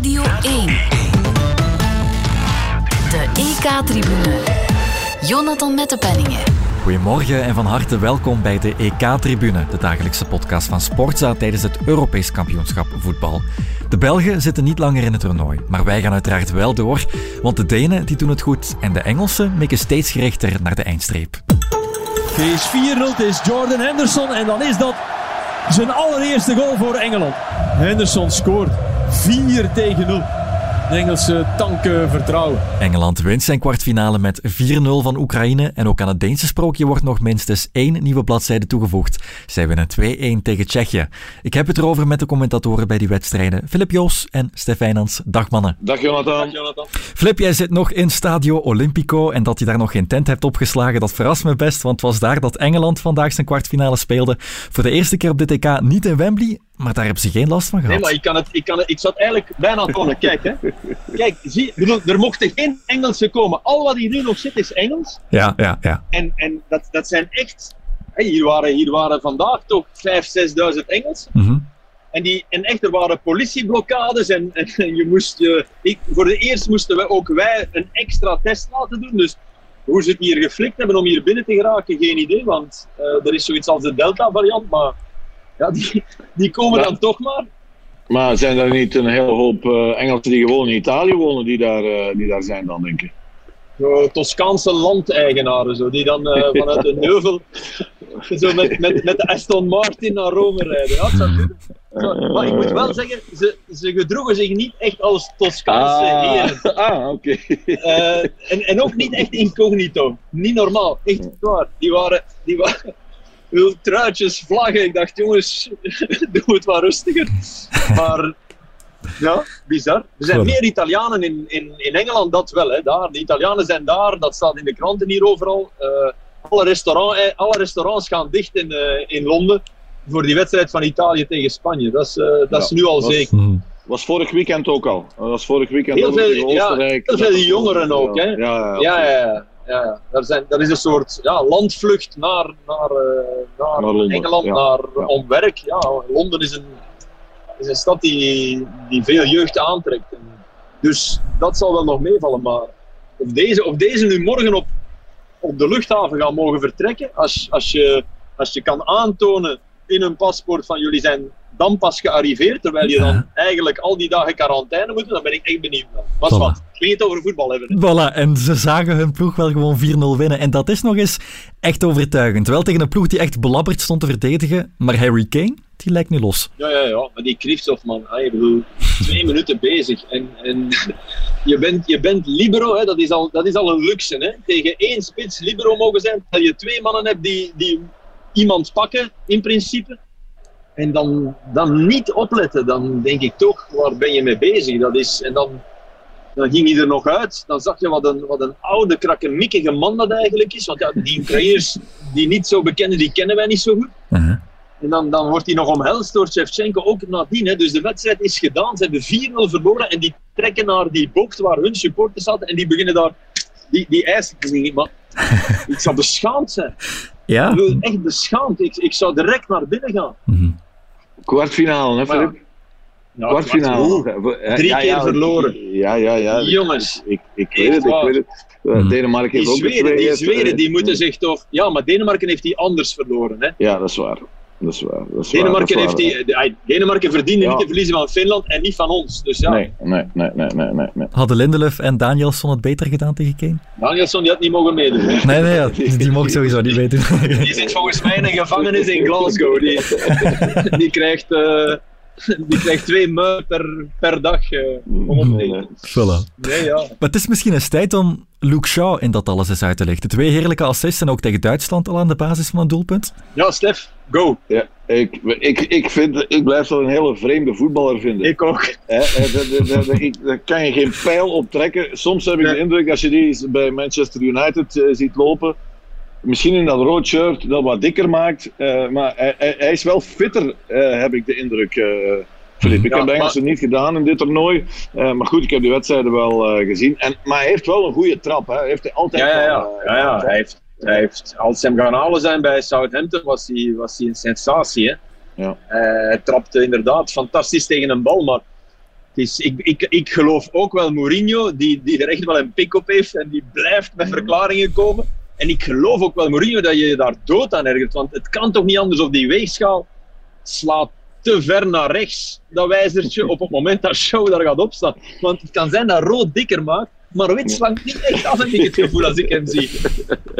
Radio 1. De EK-tribune. Jonathan Mettepenningen. Goedemorgen en van harte welkom bij de EK-tribune, de dagelijkse podcast van Sportza tijdens het Europees kampioenschap voetbal. De Belgen zitten niet langer in het toernooi, maar wij gaan uiteraard wel door, want de Denen die doen het goed en de Engelsen mikken steeds gerichter naar de eindstreep. Het is 4-0, het is Jordan Henderson en dan is dat zijn allereerste goal voor Engeland. Henderson scoort 4 tegen 0. De Engelse tanken vertrouwen. Engeland wint zijn kwartfinale met 4-0 van Oekraïne en ook aan het Deense sprookje wordt nog minstens één nieuwe bladzijde toegevoegd. Zij winnen 2-1 tegen Tsjechië. Ik heb het erover met de commentatoren bij die wedstrijden, Filip Joos en Stefijnans. Dag mannen. Dag Jonathan. Dag, Jonathan. Flip, jij zit nog in Stadio Olimpico en dat je daar nog geen tent hebt opgeslagen, dat verrast me best, want het was daar dat Engeland vandaag zijn kwartfinale speelde. Voor de eerste keer op dit EK niet in Wembley, maar daar hebben ze geen last van gehad. Nee, maar ik, kan het, ik, kan het, ik zat eigenlijk bijna komen. Kijk, hè. Kijk zie, bedoel, er mochten geen Engelsen komen. Al wat hier nu nog zit is Engels. Ja, ja, ja. En, en dat, dat zijn echt... Hey, hier, waren, hier waren vandaag toch 5.000, 6.000 Engels. Mhm. En, die, en echt, er waren politieblokkades en, en, en je moest je... Ik, voor de eerst moesten we ook wij een extra test laten doen. Dus hoe ze het hier geflikt hebben om hier binnen te geraken, geen idee. Want eh, er is zoiets als de Delta-variant, maar ja, die, die komen Ja. dan toch maar. Maar zijn er niet een hele hoop eh, Engelsen die gewoon in Italië wonen, die daar, eh, die daar zijn dan, denk ik? Zo Toscaanse landeigenaren, zo, die dan eh, vanuit de Neuvel zo met, met, met de Aston Martin naar Rome rijden. Ja. Zo, Maar ik moet wel zeggen, ze, ze gedroegen zich niet echt als Toscaanse heren. ah oké. En, en ook niet echt incognito. Niet normaal. Echt waar. Die waren... Die waren Uw truitjes, vlaggen. Ik dacht, jongens, doe het wat rustiger. Maar ja, bizar. Er zijn meer Italianen in, in, in Engeland, dat wel. Hè, daar. De Italianen zijn daar, dat staat in de kranten hier overal. Eh, alle, restaurant, eh, alle restaurants gaan dicht in, eh, in Londen voor die wedstrijd van Italië tegen Spanje. Dat is, eh, dat is nu al was- zeker. Mhm. Was vorig weekend ook al. Dat was vorig weekend Heel ook veel- ja, Oostenrijk. heel veel jongeren ook, hè? Ja, ja, Ja, ja. Daar zijn, is een soort ja, landvlucht naar, naar, eh, naar, Naar Londen, Engeland, ja. naar, Ja. om werk. Ja, Londen is een, is een stad die, die veel jeugd aantrekt. Dus dat zal wel nog meevallen. Maar of deze, of deze nu morgen op, op de luchthaven gaan mogen vertrekken, als, als, je, als je kan aantonen in een paspoort van jullie zijn dan pas gearriveerd, terwijl je dan eigenlijk al die dagen quarantaine moet dan ben ik echt benieuwd. naar. Voilà. wat, ik ging het over voetbal hebben. hè. Voilà, en ze zagen hun ploeg wel gewoon 4-0 winnen. En dat is nog eens echt overtuigend. Wel tegen een ploeg die echt belabberd stond te verdedigen, maar Harry Kane, die lijkt nu los. Ja, ja, ja, maar die Kriefstof, man, ah, ik bedoel, twee minuten bezig. En, en je, bent, je bent libero, hè, dat, is al, dat is al een luxe. Hè. Tegen één spits libero mogen zijn, dat je twee mannen hebt die, die iemand pakken, in principe. En dan, dan niet opletten, dan denk ik toch, waar ben je mee bezig? Dat is, en dan, dan ging hij er nog uit. Dan zag je wat een, wat een oude, krakkemikkige man dat eigenlijk is. Want ja, die Oekraïners die niet zo bekennen, die kennen wij niet zo goed. Uh-huh. En dan, dan wordt hij nog omhelst door Shevchenko, ook nadien. Hè. Dus de wedstrijd is gedaan. Ze hebben 4-0 verloren en die trekken naar die bocht waar hun supporters zaten en die beginnen daar die, die ijs te zingen. Maar ik zou beschaamd zijn. Ja? Ik wil echt beschaamd. Ik, ik zou direct naar binnen gaan. Mhm. Kwartfinale, hè. Filip? Ja, Kwartfinale. Drie ja, keer ja, verloren. Ja, ja, ja. Jongens, Ik, ik weet het, ik weet het. Eh, Mhm. Denemarken die heeft ook Zweden, die, Zweden, die moeten zich toch... Ja, maar Denemarken heeft die anders verloren. Hè. Ja, dat is waar. Dat is waar. Dat is waar, Denemarken, dat is heeft die, Denemarken verdiende Ja. niet te verliezen van Finland en niet van ons. Dus ja, Nee, nee, nee, nee, nee, nee. nee. Hadden Lindelöf en Danielsson het beter gedaan tegen Kane? Danielsson die had niet mogen meedoen. hè. Nee, nee, ja, die, die mocht sowieso niet weten. Die zit volgens mij in een gevangenis in Glasgow. Die, die, krijgt, eh, die krijgt twee muil per, per dag eh, om op te eten. Voilà. Nee, ja. Maar het is misschien eens tijd om Luke Shaw in dat alles eens uit te lichten. Twee heerlijke assists en ook tegen Duitsland al aan de basis van een doelpunt. ja, Stef, go. Ja, ik, ik, ik, vind, ik blijf dat een hele vreemde voetballer vinden. Ik ook. Daar- kan je geen pijl op trekken. Soms heb ik de indruk, als je die bij Manchester United eh, ziet lopen, misschien in dat rood shirt dat wat dikker maakt, eh, maar hij, hij- hij is wel fitter, eh, heb ik de indruk. Filip. Ik Ja, heb de maar- Engelsen niet gedaan in dit toernooi, eh, maar goed, ik heb die wedstrijden wel eh, gezien. En, maar hij heeft wel een goede trap. Hè. Hij heeft hij altijd Ja, ja, ja. eh, ja, ja. Hij heeft, hij heeft, als ze hem gaan halen zijn bij Southampton, was hij, was hij een sensatie. Hè? Ja. Eh, hij trapte inderdaad fantastisch tegen een bal, maar het is, ik, ik, ik geloof ook wel Mourinho, die, die er echt wel een pik op heeft en die blijft met verklaringen komen. En ik geloof ook wel Mourinho dat je je daar dood aan ergert. Want het kan toch niet anders op die weegschaal slaat te ver naar rechts, dat wijzertje, op het moment dat Show daar gaat opstaan. Want het kan zijn dat rood dikker maakt, maar wit slankt niet echt af, heb ik het gevoel als ik hem zie.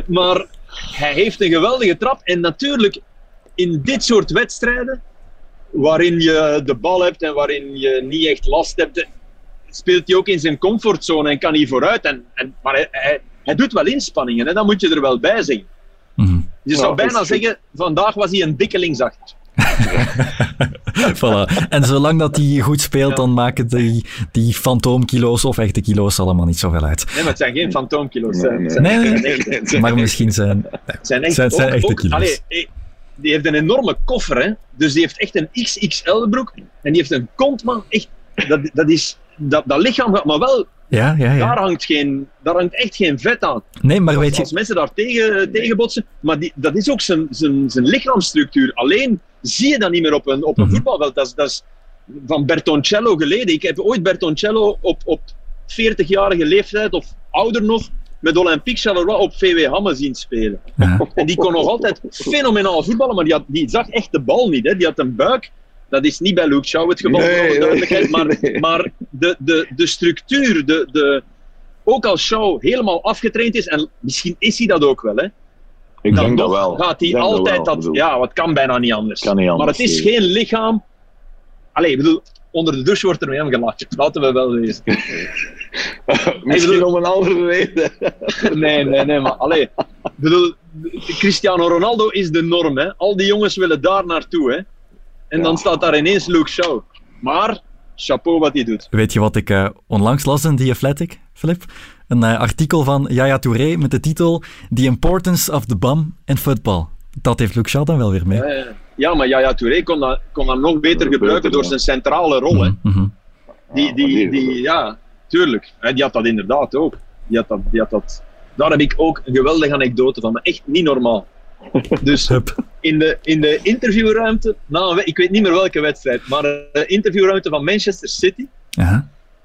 Maar hij heeft een geweldige trap. En natuurlijk, in dit soort wedstrijden, waarin je de bal hebt en waarin je niet echt last hebt, speelt hij ook in zijn comfortzone en kan hij vooruit. En, en, maar hij, hij, hij doet wel inspanningen, en dan moet je er wel bij zeggen. Mhm. Je zou bijna zeggen, vandaag was hij een dikke linksachter. voilà. En zolang dat hij goed speelt, dan maken die, die fantoomkilo's of echte kilo's allemaal niet zoveel uit. Nee, maar het zijn geen fantoomkilo's. Nee, nee. Nee, Maar misschien zijn... Het zijn echt zijn ook- echte ook- kilo's. allee, eh, die heeft een enorme koffer, hè. Dus die heeft echt een XXL broek. En die heeft een kont, man. Echt, dat, dat is... Dat, dat lichaam gaat maar wel... Ja, ja, Daar, ja. hangt geen, daar hangt echt geen vet aan. Nee, maar weet Als je... mensen daar tegen, tegen botsen. Maar die, dat is ook zijn, zijn, zijn lichaamsstructuur. Alleen zie je dat niet meer op een, op een Mhm. voetbalveld. Dat is, dat is van Bertoncello geleden. Ik heb ooit Bertoncello op, op 40-jarige leeftijd of ouder nog met Olympique Charleroi op VW Hamme zien spelen. Ja. En die kon nog altijd fenomenaal voetballen, maar die, had, die zag echt de bal niet. Hè. Die had een buik. Dat is niet bij Luke Shaw het geval, Nee, voor nee, duidelijkheid. Maar, nee. maar de, de, de structuur, de, de, ook als Shaw helemaal afgetraind is, en misschien is hij dat ook wel, hè, Ik dan denk dat wel. gaat hij altijd dat... Ja, wat kan bijna niet anders. Kan niet anders, maar het is nee. geen lichaam... Allee, ik bedoel, onder de douche wordt er mee hem gelachen. Laten we wel wezen. Misschien bedoel- om een andere reden. Nee, nee, nee, maar allee, ik bedoel, Cristiano Ronaldo is de norm, hè. Al die jongens willen daar naartoe, hè. En dan staat daar ineens Luke Shaw. Maar, chapeau wat hij doet. Weet je wat ik eh, onlangs las in The Athletic, Filip? Een eh, artikel van Yaya Touré met de titel The Importance of the Bum in Football. Dat heeft Luke Shaw dan wel weer mee. Ja, maar Yaya Touré kon dat, kon dat nog beter gebruiken beter, door ja. zijn centrale rol, hè. Mhm. Die, Ja, die, die- die, ja, tuurlijk. Hè, Die had dat inderdaad ook. Die had dat, die had dat. Daar heb ik ook een geweldige anekdote van, maar echt niet normaal. Dus Hup. in de, in de interviewruimte, nou, ik weet niet meer welke wedstrijd, maar de interviewruimte van Manchester City,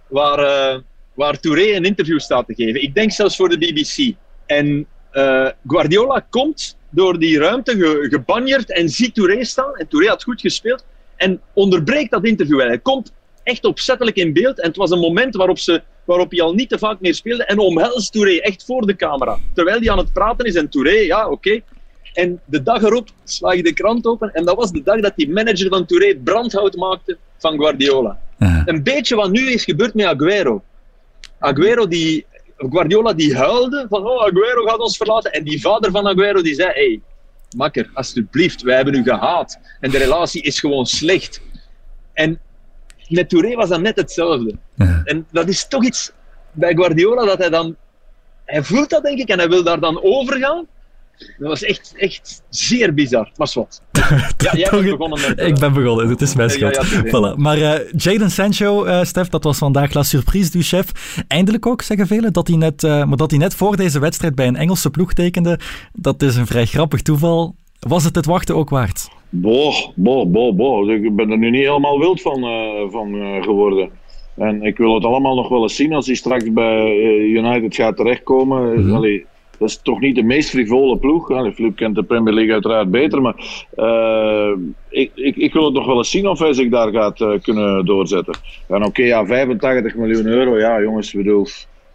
waar, eh, waar Touré een interview staat te geven. Ik denk zelfs voor de BBC. En eh, Guardiola komt door die ruimte ge, gebanjerd en ziet Touré staan. En Touré had goed gespeeld. En onderbreekt dat interview. Hij komt echt opzettelijk in beeld. En het was een moment waarop, ze, waarop hij al niet te vaak meer speelde. En omhelst Touré echt voor de camera. Terwijl hij aan het praten is. En Touré, ja, oké. En de dag erop sla je de krant open. En dat was de dag dat die manager van Touré brandhout maakte van Guardiola een beetje wat nu is gebeurd met Aguero. Aguero die, Guardiola die huilde van oh Aguero gaat ons verlaten en die vader van Aguero die zei hey makker alsjeblieft wij hebben u gehaat en de relatie is gewoon slecht. En met Touré was dat net hetzelfde. En dat is toch iets bij Guardiola dat hij dan hij voelt dat denk ik en hij wil daar dan overgaan. Dat was echt, echt zeer bizar. Maar wat. Ja, jij bent begonnen met... eh, Ik ben begonnen, het is mijn schuld. ja, voilà. Maar eh Jadon Sancho, eh, Stef, dat was vandaag la surprise du chef. Eindelijk ook, zeggen velen, dat hij net, eh, maar dat hij net voor deze wedstrijd bij een Engelse ploeg tekende. Dat is een vrij grappig toeval. Was het het wachten ook waard? Boah, boah, boah, boah. Ik ben er nu niet helemaal wild van, eh, van eh, geworden. En ik wil het allemaal nog wel eens zien als hij straks bij United gaat terechtkomen. Allee, dat is toch niet de meest frivole ploeg. Allee, Flip kent de Premier League uiteraard beter. Maar eh, ik, ik, ik wil het nog wel eens zien of hij zich daar gaat eh, kunnen doorzetten. En oké, ja, 85 miljoen euro. Ja, jongens, bedoel,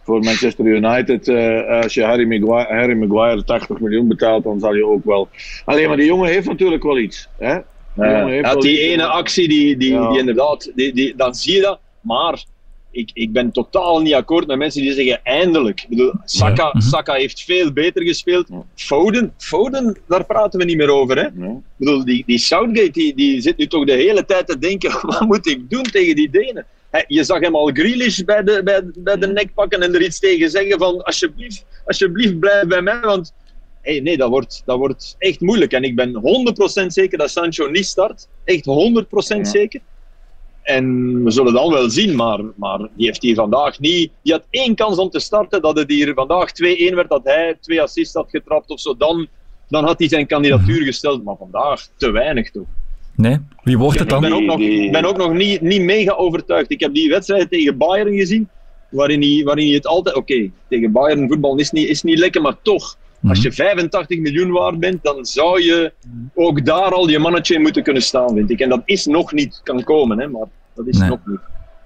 voor Manchester United, eh, als je Harry Maguire, Harry Maguire 80 miljoen betaalt, dan zal je ook wel. Alleen maar die jongen heeft natuurlijk wel iets. Hè? Die Ja, ja, die ene actie, die, die, Ja. die inderdaad, die, die, dan zie je dat. Maar ik, ik ben totaal niet akkoord met mensen die zeggen eindelijk. Ik bedoel, Saka, Ja. Mhm. Saka heeft veel beter gespeeld. Foden, Foden, daar praten we niet meer over. Hè? Ik bedoel, die, die Southgate die, die zit nu toch de hele tijd te denken: wat moet ik doen tegen die Denen? Je zag hem al Grealish bij de, bij, bij de nek pakken en er iets tegen zeggen van alsjeblieft, alsjeblieft blijf bij mij, want hey, nee, dat wordt, dat wordt echt moeilijk. En ik ben 100% zeker dat Sancho niet start. Echt 100% Ja. zeker. En we zullen dan wel zien, maar, maar die heeft hier vandaag niet... Die had één kans om te starten, dat het hier vandaag 2-1 werd, dat hij twee assists had getrapt of zo. Dan, dan had hij zijn kandidatuur gesteld, maar vandaag te weinig toch. Nee? Wie wordt het Ik dan? ben ook nog, Die- ik ben ook nog niet, niet mega overtuigd. Ik heb die wedstrijd tegen Bayern gezien, waarin hij, waarin hij het altijd... Oké, tegen Bayern voetbal is niet, is niet lekker, maar toch. Als je 85 miljoen waard bent, dan zou je ook daar al je mannetje in moeten kunnen staan, vind ik. En dat is nog niet, kan komen, hè, maar dat is Nee. nog niet.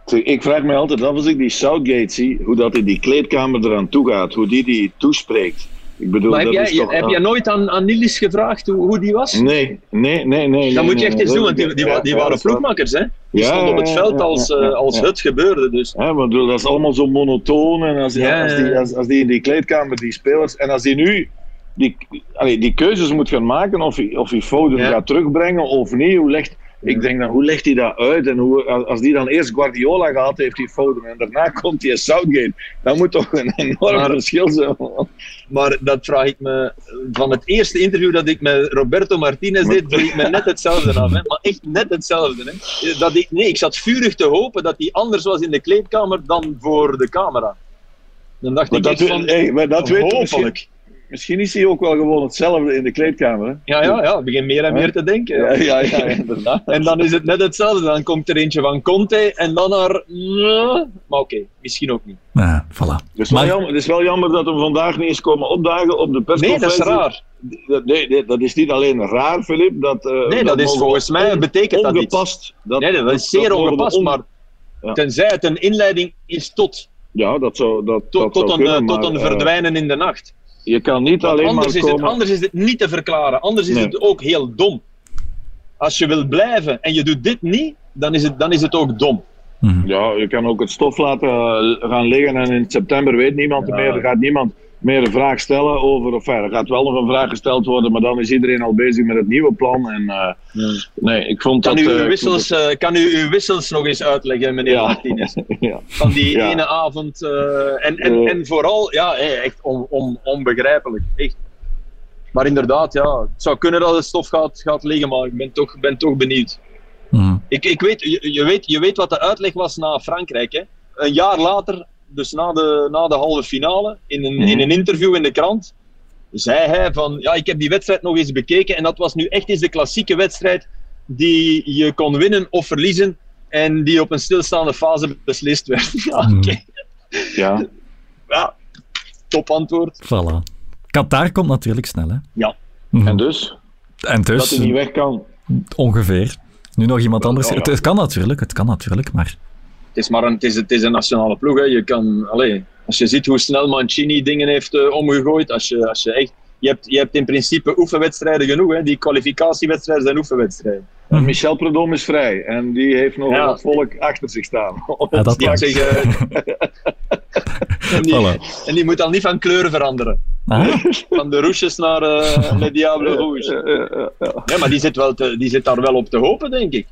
Zeg, Ik vraag me altijd af als ik die Southgate zie, hoe dat in die kleedkamer eraan toe gaat, hoe die die toespreekt. Ik bedoel, Maar heb dat jij, is toch... heb jij nooit aan, aan Nilis gevraagd hoe, hoe die was? Nee, nee, nee, nee. Dat nee, moet je echt nee, eens doen, want die, die, Ja, die ja, waren ploegmakers, hè? Die Ja, stonden op het ja, veld ja, als, ja, eh, ja, als ja. het gebeurde. Dus. Hè, want ik bedoel, dat is allemaal zo monotoon. En als, Ja, als, ja, die, ja. als, als die in die kleedkamer, die spelers, en als die nu die, allee, die keuzes moet gaan maken, of hij, of hij Foden Ja. gaat terugbrengen of niet, hoe legt, ik denk dan, hoe legt hij dat uit? En hoe, als die dan eerst Guardiola gehad heeft, die Foden, en daarna komt die Southgate, dat moet toch een enorm Maar- verschil zijn. Maar dat vraag ik me van het eerste interview dat ik met Roberto Martinez deed, vroeg ik me net hetzelfde af. Hè? Maar echt net hetzelfde. Hè? Dat ik, nee, ik zat vurig te hopen dat hij anders was in de kleedkamer dan voor de camera. Dan dacht Maar ik dat, van, hey, maar dat weet hopelijk. Misschien is hij ook wel gewoon hetzelfde in de kleedkamer. Hè? Ja, ja, ja, ik begin meer en meer te denken. Ja, Ja. ja, ja, inderdaad. En dan is het net hetzelfde. Dan komt er eentje van Conte en dan naar... Maar oké, misschien ook niet. Ja, voilà. Het is, wel Maar- jammer, het is wel jammer dat hem vandaag niet is komen opdagen op de Nee, persconferentie. dat is raar. Dat- Nee, nee, dat is niet alleen raar, Filip. Dat, eh, Nee, dat is volgens mij on- betekent dat ongepast. Dat, Nee, dat is zeer ongepast, on- maar Ja. tenzij het een inleiding is tot, Ja, dat zou, dat, tot, dat tot, zou een, kunnen, eh, tot maar, een eh, verdwijnen in de nacht. Je kan niet Want alleen anders, maar is komen... het, anders is het niet te verklaren. Anders is Nee. het ook heel dom. Als je wil blijven en je doet dit niet, dan is het, dan is het ook dom. Mhm. Ja, je kan ook het stof laten eh, gaan liggen en in september weet niemand Ja. meer. Er gaat niemand meer een vraag stellen over... Of, ja, er gaat wel nog een vraag gesteld worden, maar dan is iedereen al bezig met het nieuwe plan. En, eh, Nee, ik vond Kan dat... u, eh, uw ik wissels, eh, kan u uw wissels nog eens uitleggen, meneer Ja. Martinez? ja. Van die Ja. ene avond. eh, en, en, Eh. en vooral, ja, eh, echt on, on, onbegrijpelijk. Echt. Maar inderdaad, ja, het zou kunnen dat het stof gaat, gaat liggen, maar ik ben toch, ben toch benieuwd. Mhm. Ik, ik weet, je, je weet, je weet wat de uitleg was na Frankrijk. Hè? Een jaar later, dus na de, na de halve finale, in een, Mhm. in een interview in de krant, zei hij van, ja, ik heb die wedstrijd nog eens bekeken en dat was nu echt eens de klassieke wedstrijd die je kon winnen of verliezen en die op een stilstaande fase beslist werd. Ja, Mhm. oké. Ja. Ja, top antwoord. Voilà. Qatar komt natuurlijk snel, hè? Ja. Mhm. En dus? En Dat dus, hij niet weg kan. ongeveer. Nu nog iemand anders. ja. Het, het kan natuurlijk, het kan natuurlijk, maar... Het is maar een, het is, het is een nationale ploeg. Hè. Je kan, allez, als je ziet hoe snel Mancini dingen heeft eh, omgegooid, als je, als je echt... Je hebt, je hebt in principe oefenwedstrijden genoeg. Hè. Die kwalificatiewedstrijden zijn oefenwedstrijden. En Michel Predom is vrij. En die heeft nog Ja. wat volk achter zich staan. Ja, dat zich, eh, en, die, Voilà. en die moet dan niet van kleur veranderen. Ah, Van de roesjes naar eh Le Diable Rouge. Ja, ja, ja. Ja, maar die zit, wel te, die zit daar wel op te hopen, denk ik.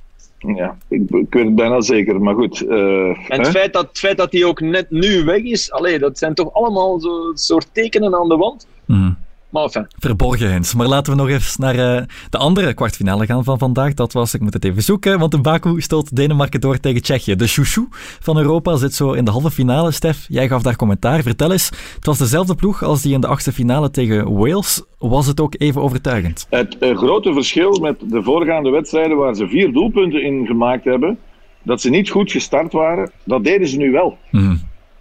Ja, ik, ik weet het bijna zeker. Maar goed. eh, En hè? het feit, dat, het feit dat hij ook net nu weg is, allee, dat zijn toch allemaal zo soort tekenen aan de wand. mhm. Maar enfin, Verborgen hints. Maar laten we nog even naar eh, de andere kwartfinale gaan van vandaag. Dat was, ik moet het even zoeken, want in Baku stoot Denemarken door tegen Tsjechië. De chouchou van Europa zit zo in de halve finale. Stef, jij gaf daar commentaar. Vertel eens, het was dezelfde ploeg als die in de achtste finale tegen Wales. Was het ook even overtuigend? Het eh, grote verschil met de voorgaande wedstrijden waar ze vier doelpunten in gemaakt hebben, dat ze niet goed gestart waren, dat deden ze nu wel. Mhm.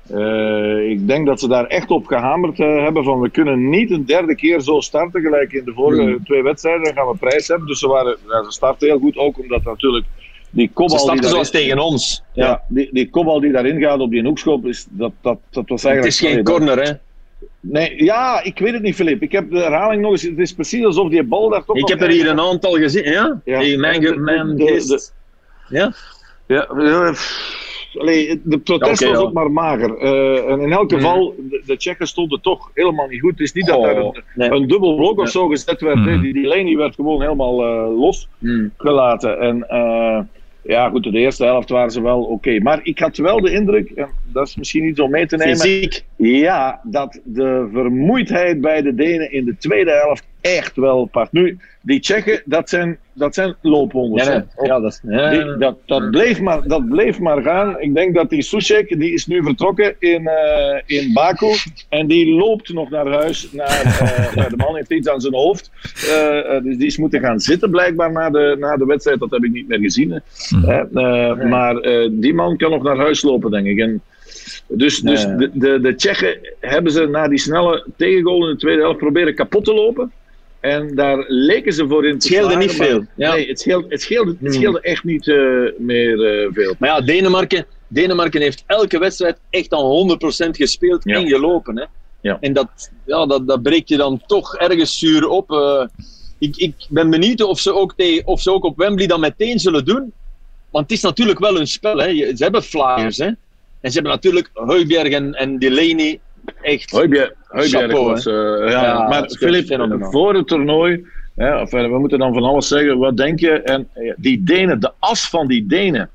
Eh, ik denk dat ze daar echt op gehamerd eh, hebben van we kunnen niet een derde keer zo starten gelijk in de vorige Hmm. twee wedstrijden, dan gaan we prijs hebben. Dus ze, waren, ja, ze starten heel goed, ook omdat natuurlijk die ze kopbal die, starten daarin, zoals tegen ons. Ja. ja, die, die kopbal die daarin gaat op die hoekschop, is, dat, dat, dat was Het eigenlijk... is geen corner, hè. Nee, ja, ik weet het niet, Filip. Ik heb de herhaling nog eens. Het is precies alsof die bal daar toch Ik heb er hier een aantal gezien, ja? Ja. Mijn, De- mijn de-. Ja? Ja. Allee, de protest was ook maar mager. Eh, en in elk Mhm. geval, de, de Tsjechen stonden toch helemaal niet goed. Het is niet dat Oh, er een, nee. een dubbel blok of zo gezet werd. Mhm. Die, die lijn die werd gewoon helemaal eh, losgelaten. Hmm. En eh, ja, goed, de eerste helft waren ze wel oké. Maar ik had wel de indruk, en dat is misschien iets om mee te nemen. Fysiek. Ja, dat de vermoeidheid bij de Denen in de tweede helft echt wel part. Nu, die Tsjechen, dat zijn, dat zijn. Ja, nee. ja, dat, ja, Die- dat, dat, bleef maar, dat bleef maar gaan. Ik denk dat die Sushek, die is nu vertrokken in, eh, in Baku. En die loopt nog naar huis. Naar, eh, de man heeft iets aan zijn hoofd. Eh, dus die is moeten gaan zitten blijkbaar na de, na de wedstrijd. Dat heb ik niet meer gezien. hè. Eh, Maar die man kan nog naar huis lopen, denk ik. En dus dus de, de, de Tsjechen hebben ze na die snelle tegengoal in de tweede helft proberen kapot te lopen. En daar leken ze voor in te Het scheelde niet veel, ja. Nee, het scheelde, het scheelde, het Hmm. scheelde echt niet eh, meer eh, veel. Maar ja, Denemarken, Denemarken heeft elke wedstrijd echt al 100% gespeeld Ja. en gelopen. Hè. Ja. En dat, ja, dat, dat breekt je dan toch ergens zuur op. eh. ik, ik ben benieuwd of ze, ook tegen, of ze ook op Wembley dat meteen zullen doen. Want het is natuurlijk wel een spel. Hè. Ze hebben flyers. Hè. En ze hebben natuurlijk Heubjerg en, en Delaney. Echt. Heubjerg Chapeau, was... eh, ja, Ja, maar Filip, fenomenaal. voor het toernooi... Hè, of, eh, we moeten dan van alles zeggen. Wat denk je? En eh, die Denen, de as van die Denen...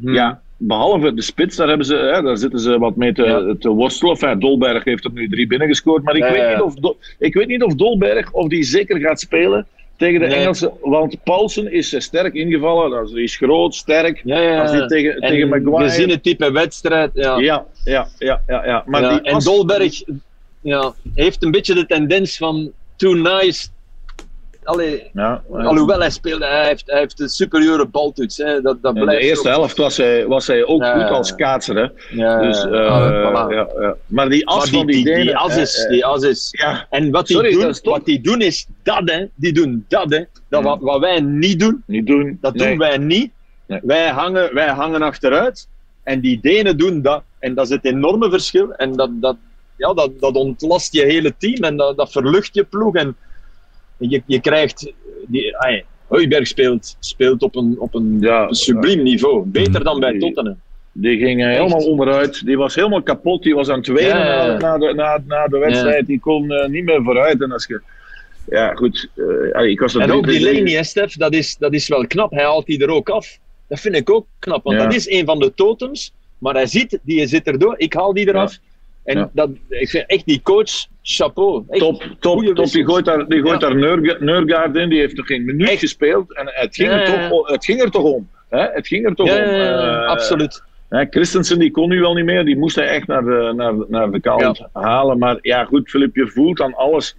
Hmm. Ja, behalve de spits, daar, hebben ze, hè, daar zitten ze wat mee te, Ja. te worstelen. Enfin, Dolberg heeft er nu drie binnengescoord. Maar ik, weet niet of, Do- ik weet niet of Dolberg of die zeker gaat spelen tegen de Nee. Engelsen. Want Paulsen is eh, sterk ingevallen. Dat is, die is groot, sterk. Ja, ja, Als die tegen, en tegen Maguire... gezien het type wedstrijd. Ja. Ja, ja, ja, ja. Maar die en Dolberg ja, heeft een beetje de tendens van too nice. Allee, Ja. Alhoewel hij speelde, hij heeft, hij heeft een superieure baltoets. Hè. Dat, dat blijft de eerste ook- helft was hij, was hij ook Ja, goed als kaatser. Hè? Ja, Dus, eh, ja, voilà. Maar die as Maar die, van die, die, as eh, is, eh, die as is. En wat die, doen, wat die doen is dat, hè. Die doen dat, hè. Dat wat, wat wij niet doen, niet doen. dat Nee. doen wij niet. Nee. Wij, hangen, wij hangen achteruit. En die Denen doen dat. En dat is het enorme verschil. En dat, dat, ja, dat, dat ontlast je hele team. En dat, dat verlucht je ploeg. En je, je krijgt... Die, Heuberg speelt, speelt op een, op een Ja, subliem niveau. Beter dan bij Tottenham. Die ging helemaal onderuit. Die was helemaal kapot. Die was aan het wenen Ja, ja, ja. na, de, na, na de wedstrijd. Die kon eh, niet meer vooruit. En als je... Ja, goed. eh, allee, ik was En ook die Leni, Stef, dat is, dat is wel knap. Hij haalt die er ook af. Dat vind ik ook knap, want dat is een van de totems. Maar hij ziet, die zit erdoor, ik haal die eraf. En dat, ik vind echt die coach, chapeau. Echt Top, top, top. Die gooit daar, die gooit Ja. daar Neurga- Neurgaard in. Die heeft nog geen minuut Echt. gespeeld. En het ging, Ja, er, ja, toch, het ging er toch om. Hè? Het ging er toch om. Eh, absoluut. Hè, Christensen die kon nu wel niet meer, die moest hij echt naar de, naar, naar de kant halen. Maar ja, goed, Filip, je voelt aan alles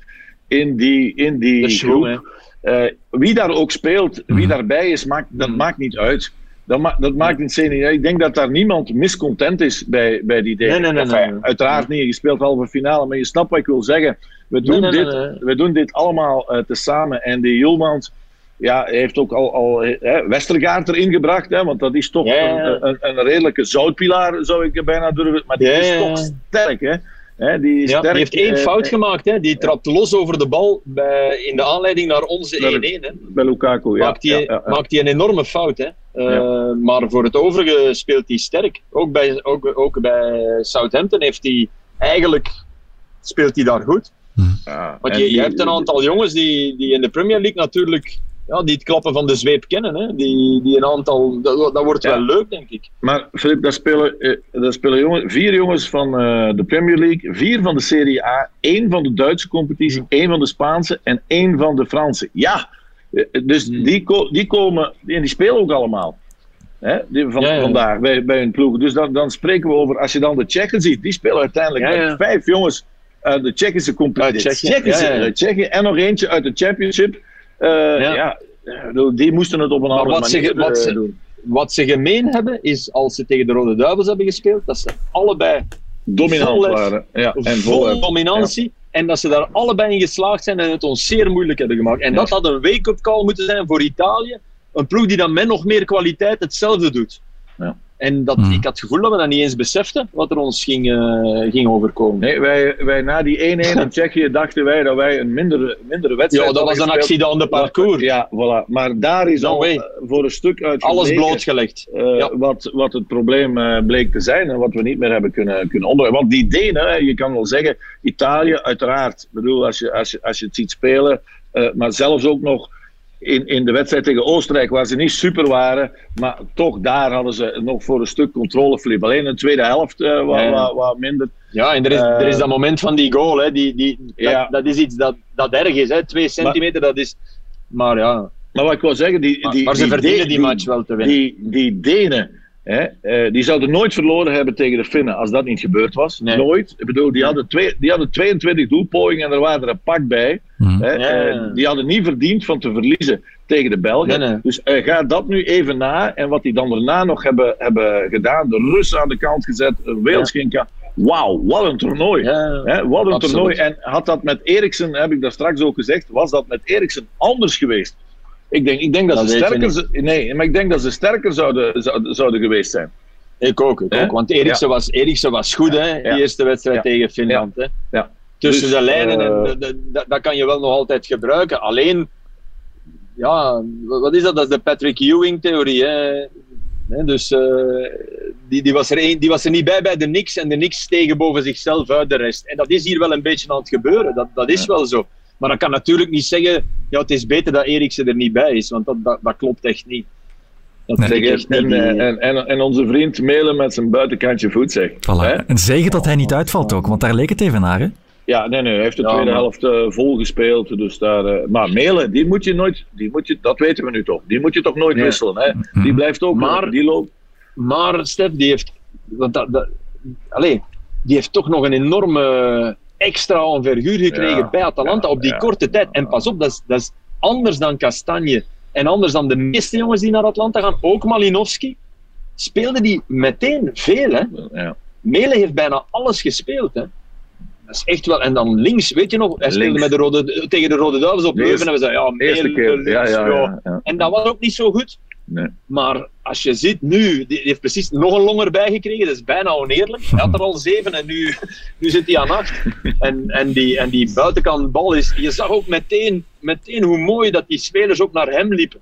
in die, in die show, groep. Eh, wie daar ook speelt, wie Mhm. daarbij is, maakt, dat Mhm. maakt niet uit. Dat, ma dat maakt in. Ik denk dat daar niemand miscontent is bij, bij die dingen. Nee, nee, nee. Uiteraard niet, je speelt halve finale, maar je snapt wat ik wil zeggen. We doen, dit. We doen dit allemaal eh, tezamen. En die Julmans ja, hij heeft ook al, al hè, Westergaard erin gebracht, hè, want dat is toch Ja, ja. Een, een, een redelijke zoutpilaar, zou ik bijna durven. Maar die Ja, is toch sterk, hè? Hè die, Ja, sterk, die heeft één eh, fout gemaakt. Hè. Die trapt los over de bal bij, in de aanleiding naar onze 1-1. Naar- hè. Bij Lukaku, ja. maakt hij ja, ja, ja. maakt hij een enorme fout. Hè. Eh, Ja. Maar voor het overige speelt hij sterk. Ook bij, ook, ook bij Southampton heeft hij eigenlijk speelt hij daar goed. Ja, Want je, je hebt een aantal jongens die, die in de Premier League natuurlijk ja, die het klappen van de zweep kennen. Hè. Die, die een aantal, dat, dat wordt Ja. wel leuk, denk ik. Maar Filip, daar spelen, eh, daar spelen jongen, vier jongens van eh, de Premier League, vier van de Serie A, één van de Duitse competitie, één van de Spaanse en één van de Franse. Ja, eh, dus Hmm. die, ko- die komen, en die spelen ook allemaal. Hè, die van, Ja, ja. Vandaag bij, bij hun ploeg. Dus dan, dan spreken we over, als je dan de Tsjechen ziet, die spelen uiteindelijk met vijf jongens uit de Tsjechische competitie. Uit Tsjechië, Tsjechië en nog eentje uit de Championship. Eh, ja. ja, die moesten het op een andere ze- manier wat eh, ze- doen. Wat ze gemeen hebben, is als ze tegen de Rode Duivels hebben gespeeld, dat ze allebei Dominant waren. Ja, en vol dominantie. En dat ze daar allebei in geslaagd zijn en het ons zeer moeilijk hebben gemaakt. En Ja. dat had een wake-up call moeten zijn voor Italië. Een ploeg die dan met nog meer kwaliteit hetzelfde doet. Ja. En dat, Hmm. ik had het gevoel dat we dat niet eens beseften, wat er ons ging, eh, ging overkomen. Nee, wij, wij na die 1-1 in Tsjechië dachten wij dat wij een mindere, mindere wedstrijd ja, dat was een accident de parcours. Ja, voilà. Maar daar is No al way. eh, voor een stuk uit Alles blootgelegd. eh, Ja. wat, wat het probleem bleek te zijn en wat we niet meer hebben kunnen, kunnen. Want die Denen, hè, je kan wel zeggen, Italië uiteraard. Ik bedoel, als je, als je, als je het ziet spelen, eh, maar zelfs ook nog in, in de wedstrijd tegen Oostenrijk, waar ze niet super waren, maar toch daar hadden ze nog voor een stuk controle, Filip. Alleen in de tweede helft eh wat, Ja. wat, wat minder. Ja, en er is, Eh, er is dat moment van die goal. Hè, die, die, dat, ja. dat is iets dat, dat erg is. Hè. Twee centimeter, dat is... Maar ja, Maar wat ik wil zeggen, die, maar, die, maar ze die verdienen De- die match wel te winnen. Die, die Denen, hè, eh, die zouden nooit verloren hebben tegen de Finnen als dat niet gebeurd was. Nee. Nooit. Ik bedoel, die hadden, twee, die hadden 22 doelpogingen en er waren er een pak bij. Mhm. Hè. Ja. Eh, die hadden niet verdiend van te verliezen tegen de Belgen. Nee, nee. Dus eh, ga dat nu even na. En wat die dan daarna nog hebben, hebben gedaan, de Russen aan de kant gezet, Wales kant. Wauw, wat een toernooi. Ja, Hè, wat een absoluut. toernooi. En had dat met Eriksen, heb ik daar straks ook gezegd, was dat met Eriksen anders geweest? Ik denk, ik denk dat, Dat ze sterker, nee, maar ik denk dat ze sterker zouden, zouden, zouden geweest zijn. Ik ook, ik ook. Want Eriksen, was, Eriksen was goed, hè, Ja. die eerste wedstrijd Ja. tegen Finland. Hè. Ja. Tussen Dus, de lijnen, en eh, de- de- dat- kan je wel nog altijd gebruiken. Alleen, ja, wat is dat? Dat is de Patrick Ewing-theorie. Hè. Dus eh, die, die, was er één- die was er niet bij bij de Knicks en de Knicks stegen boven zichzelf uit de rest. En dat is hier wel een beetje aan het gebeuren. Dat, dat is wel zo. Maar dat kan natuurlijk niet zeggen, ja, het is beter dat Eriksen er niet bij is, want dat, dat, dat klopt echt niet. Dat Nee. zeg echt niet. en, eh, en, en, en onze vriend mailen met zijn buitenkantje voet, zeg. Voilà. Hè? En zegen dat hij niet uitvalt ook, want daar leek het even naar. Hè? Ja, nee, nee, hij heeft de Ja, tweede maar- helft eh, vol gespeeld. Dus daar, eh, maar mailen, die moet je nooit, die moet je, dat weten we nu toch. Die moet je toch nooit Nee. wisselen. Hè? Die blijft ook, Maar- die loopt. Maar Stef, die heeft, want dat, dat, allee, die heeft toch nog een enorme extra enverguur gekregen Ja, bij Atalanta ja, op die ja, korte tijd. En pas op, dat is, dat is anders dan Castanje en anders dan de meeste jongens die naar Atlanta gaan. Ook Malinowski speelde die meteen veel. Hè? Ja. Mele heeft bijna alles gespeeld. Hè? Dat is echt wel. En dan links, weet je nog, hij speelde Links. met de rode, tegen de Rode Duivels op Leuven en we zeiden, ja, Mele, keer. links. En dat was ook niet zo goed. Nee. Maar als je ziet nu, die heeft precies nog een longer bijgekregen. Dat is bijna oneerlijk. Hij had er al zeven en nu, nu zit hij aan acht. En, en, die, en die buitenkant bal is. Je zag ook meteen, meteen hoe mooi dat die spelers ook naar hem liepen.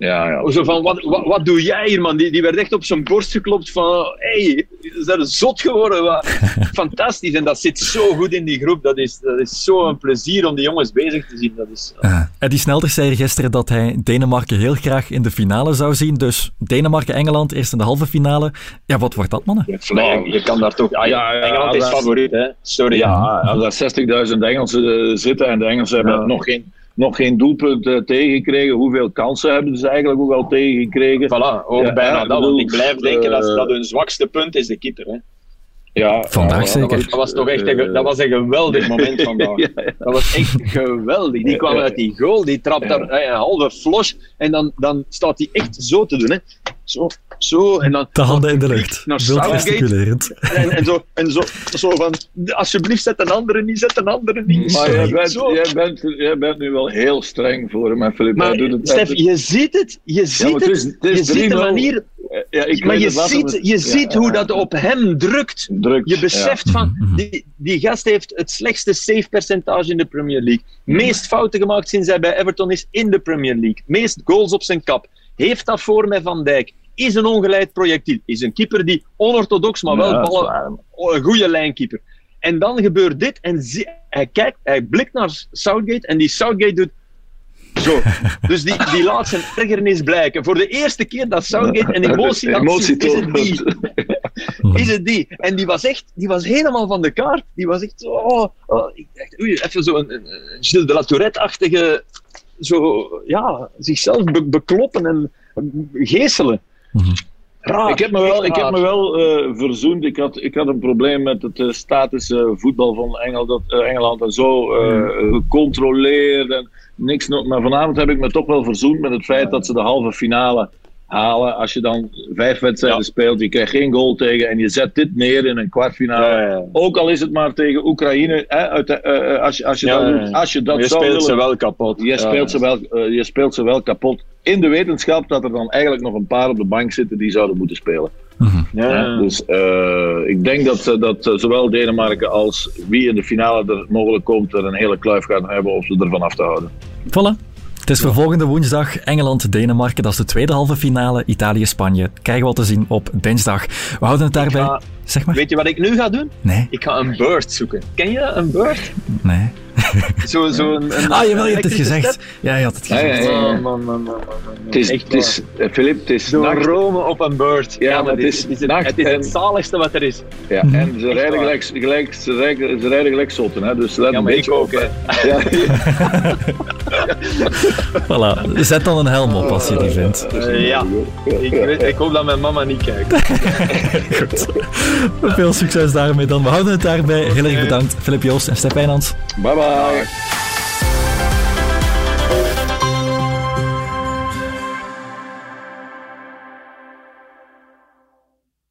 Ja, ja. Zo van, wat, wat, wat doe jij hier, man? Die, die werd echt op zijn borst geklopt van, hey, is dat zot geworden? Wat, fantastisch. En dat zit zo goed in die groep. Dat is, dat is zo een plezier om die jongens bezig te zien. Dat is, Uh, Eddie Snelders zei gisteren dat hij Denemarken heel graag in de finale zou zien. Dus Denemarken-Engeland eerst in de halve finale. Ja, wat wordt dat, mannen? Maar je kan daar toch... Ah, ja, Ja, ja, Engeland is favoriet, hè. Sorry. Ja, als daar 60.000 Engelsen eh, zitten en de Engelsen hebben Ja. nog geen, nog geen doelpunt eh, tegengekregen, hoeveel kansen hebben ze eigenlijk ook wel tegengekregen? Voilà, ook Ja, bijna ja, dat. Want ik blijf denken dat, eh, dat hun zwakste punt is de keeper. Hè. Ja, Vandaag ja, zeker. Dat was, dat was toch echt een, ge- dat was een geweldig moment vandaag. Ja, ja. Dat was echt geweldig. Die kwam Ja. uit die goal, die trapt daar eh, een halve flos en dan, dan staat hij echt zo te doen. Hè. Zo, zo en dan De handen in de lucht. Naar gesticulerend. en, en, zo, en zo, zo van, alsjeblieft zet een andere niet, zet een andere niet. Maar jij bent, jij, bent, jij bent nu wel heel streng voor hem, Filip. Maar Hij doet het Stef, je ziet het, je ziet het is- het, het is je ziet de 3-0. manier, ja, ik maar je ziet, het- je ja, ziet ja, hoe ja. dat op hem drukt. drukt. Je beseft van, Mhm. die, die gast heeft het slechtste save percentage in de Premier League. Meest fouten gemaakt sinds hij bij Everton is in de Premier League. Meest goals op zijn kap. Heeft dat voor met Van Dijk. Is een ongeleid projectiel. Is een keeper die onorthodox, maar wel Ja, ballen, oh, een goede lijnkeeper. En dan gebeurt dit en zie- hij kijkt, hij blikt naar Southgate en die Southgate doet zo. Dus die, die laat zijn ergernis blijken. Voor de eerste keer dat Southgate een emotie zien, is het die is het die. En die was echt, die was helemaal van de kaart. Die was echt zo, oh, oh, ik dacht, oei, even zo een, een, Gilles de la Tourette-achtige, zo, ja, zichzelf be- bekloppen en geeselen. Mhm. Raar. Ik heb me wel, ik heb me wel eh, verzoend. Ik had, ik had een probleem met het uh, statische voetbal van Engel, dat, eh, Engeland en zo eh, gecontroleerd. En niks, nog- maar vanavond heb ik me toch wel verzoend met het feit dat ze de halve finale halen. Als je dan vijf wedstrijden Ja. speelt, je krijgt geen goal tegen en je zet dit neer in een kwartfinale. Ja, ja, ja. Ook al is het maar tegen Oekraïne. Hè, uit de- als, je, als, je Ja, dat, doet, als je dat je zou speelt willen, ze wel kapot. je, Ja, speelt ja. ze wel, eh, je speelt ze wel kapot. In de wetenschap dat er dan eigenlijk nog een paar op de bank zitten die zouden moeten spelen. Ja, Hè? ja. Dus eh, ik denk dat, dat eh, zowel Denemarken als wie in de finale er mogelijk komt, er een hele kluif gaan hebben of ze ervan af te houden. Voilà. Het is voor volgende woensdag Engeland-Denemarken. Dat is de tweede halve finale. Italië-Spanje. Krijgen we al te zien op dinsdag. We houden het daarbij. ga- Zeg maar. Weet je wat ik nu ga doen? Nee, Ik ga een bird zoeken. Ken je een bird? nee. Zo, zo een, een, Ah, jawel, je hebt het gezegd. step. Ja, je had het gezegd. ja, ja. Oh, man, man, man, man, man. Het is, Echt het is, eh, Filip, het is Door nacht. Rome op een beurt. Ja, maar het is het, is het, nacht het is het zaligste wat er is. Ja, Mhm. en ze rijden gelijk, gelijk, ze rijden, ze rijden gelijk zotten, hè, dus let Ja, een beetje ook. op. Hè. Ja, Voilà. Zet dan een helm op als je die vindt. Eh, ja, ik, weet, ik hoop dat mijn mama niet kijkt. Goed. Veel succes daarmee dan. We houden het daarbij. Heel erg bedankt, Filip Joost en Stef Wijnands. Bye Bye.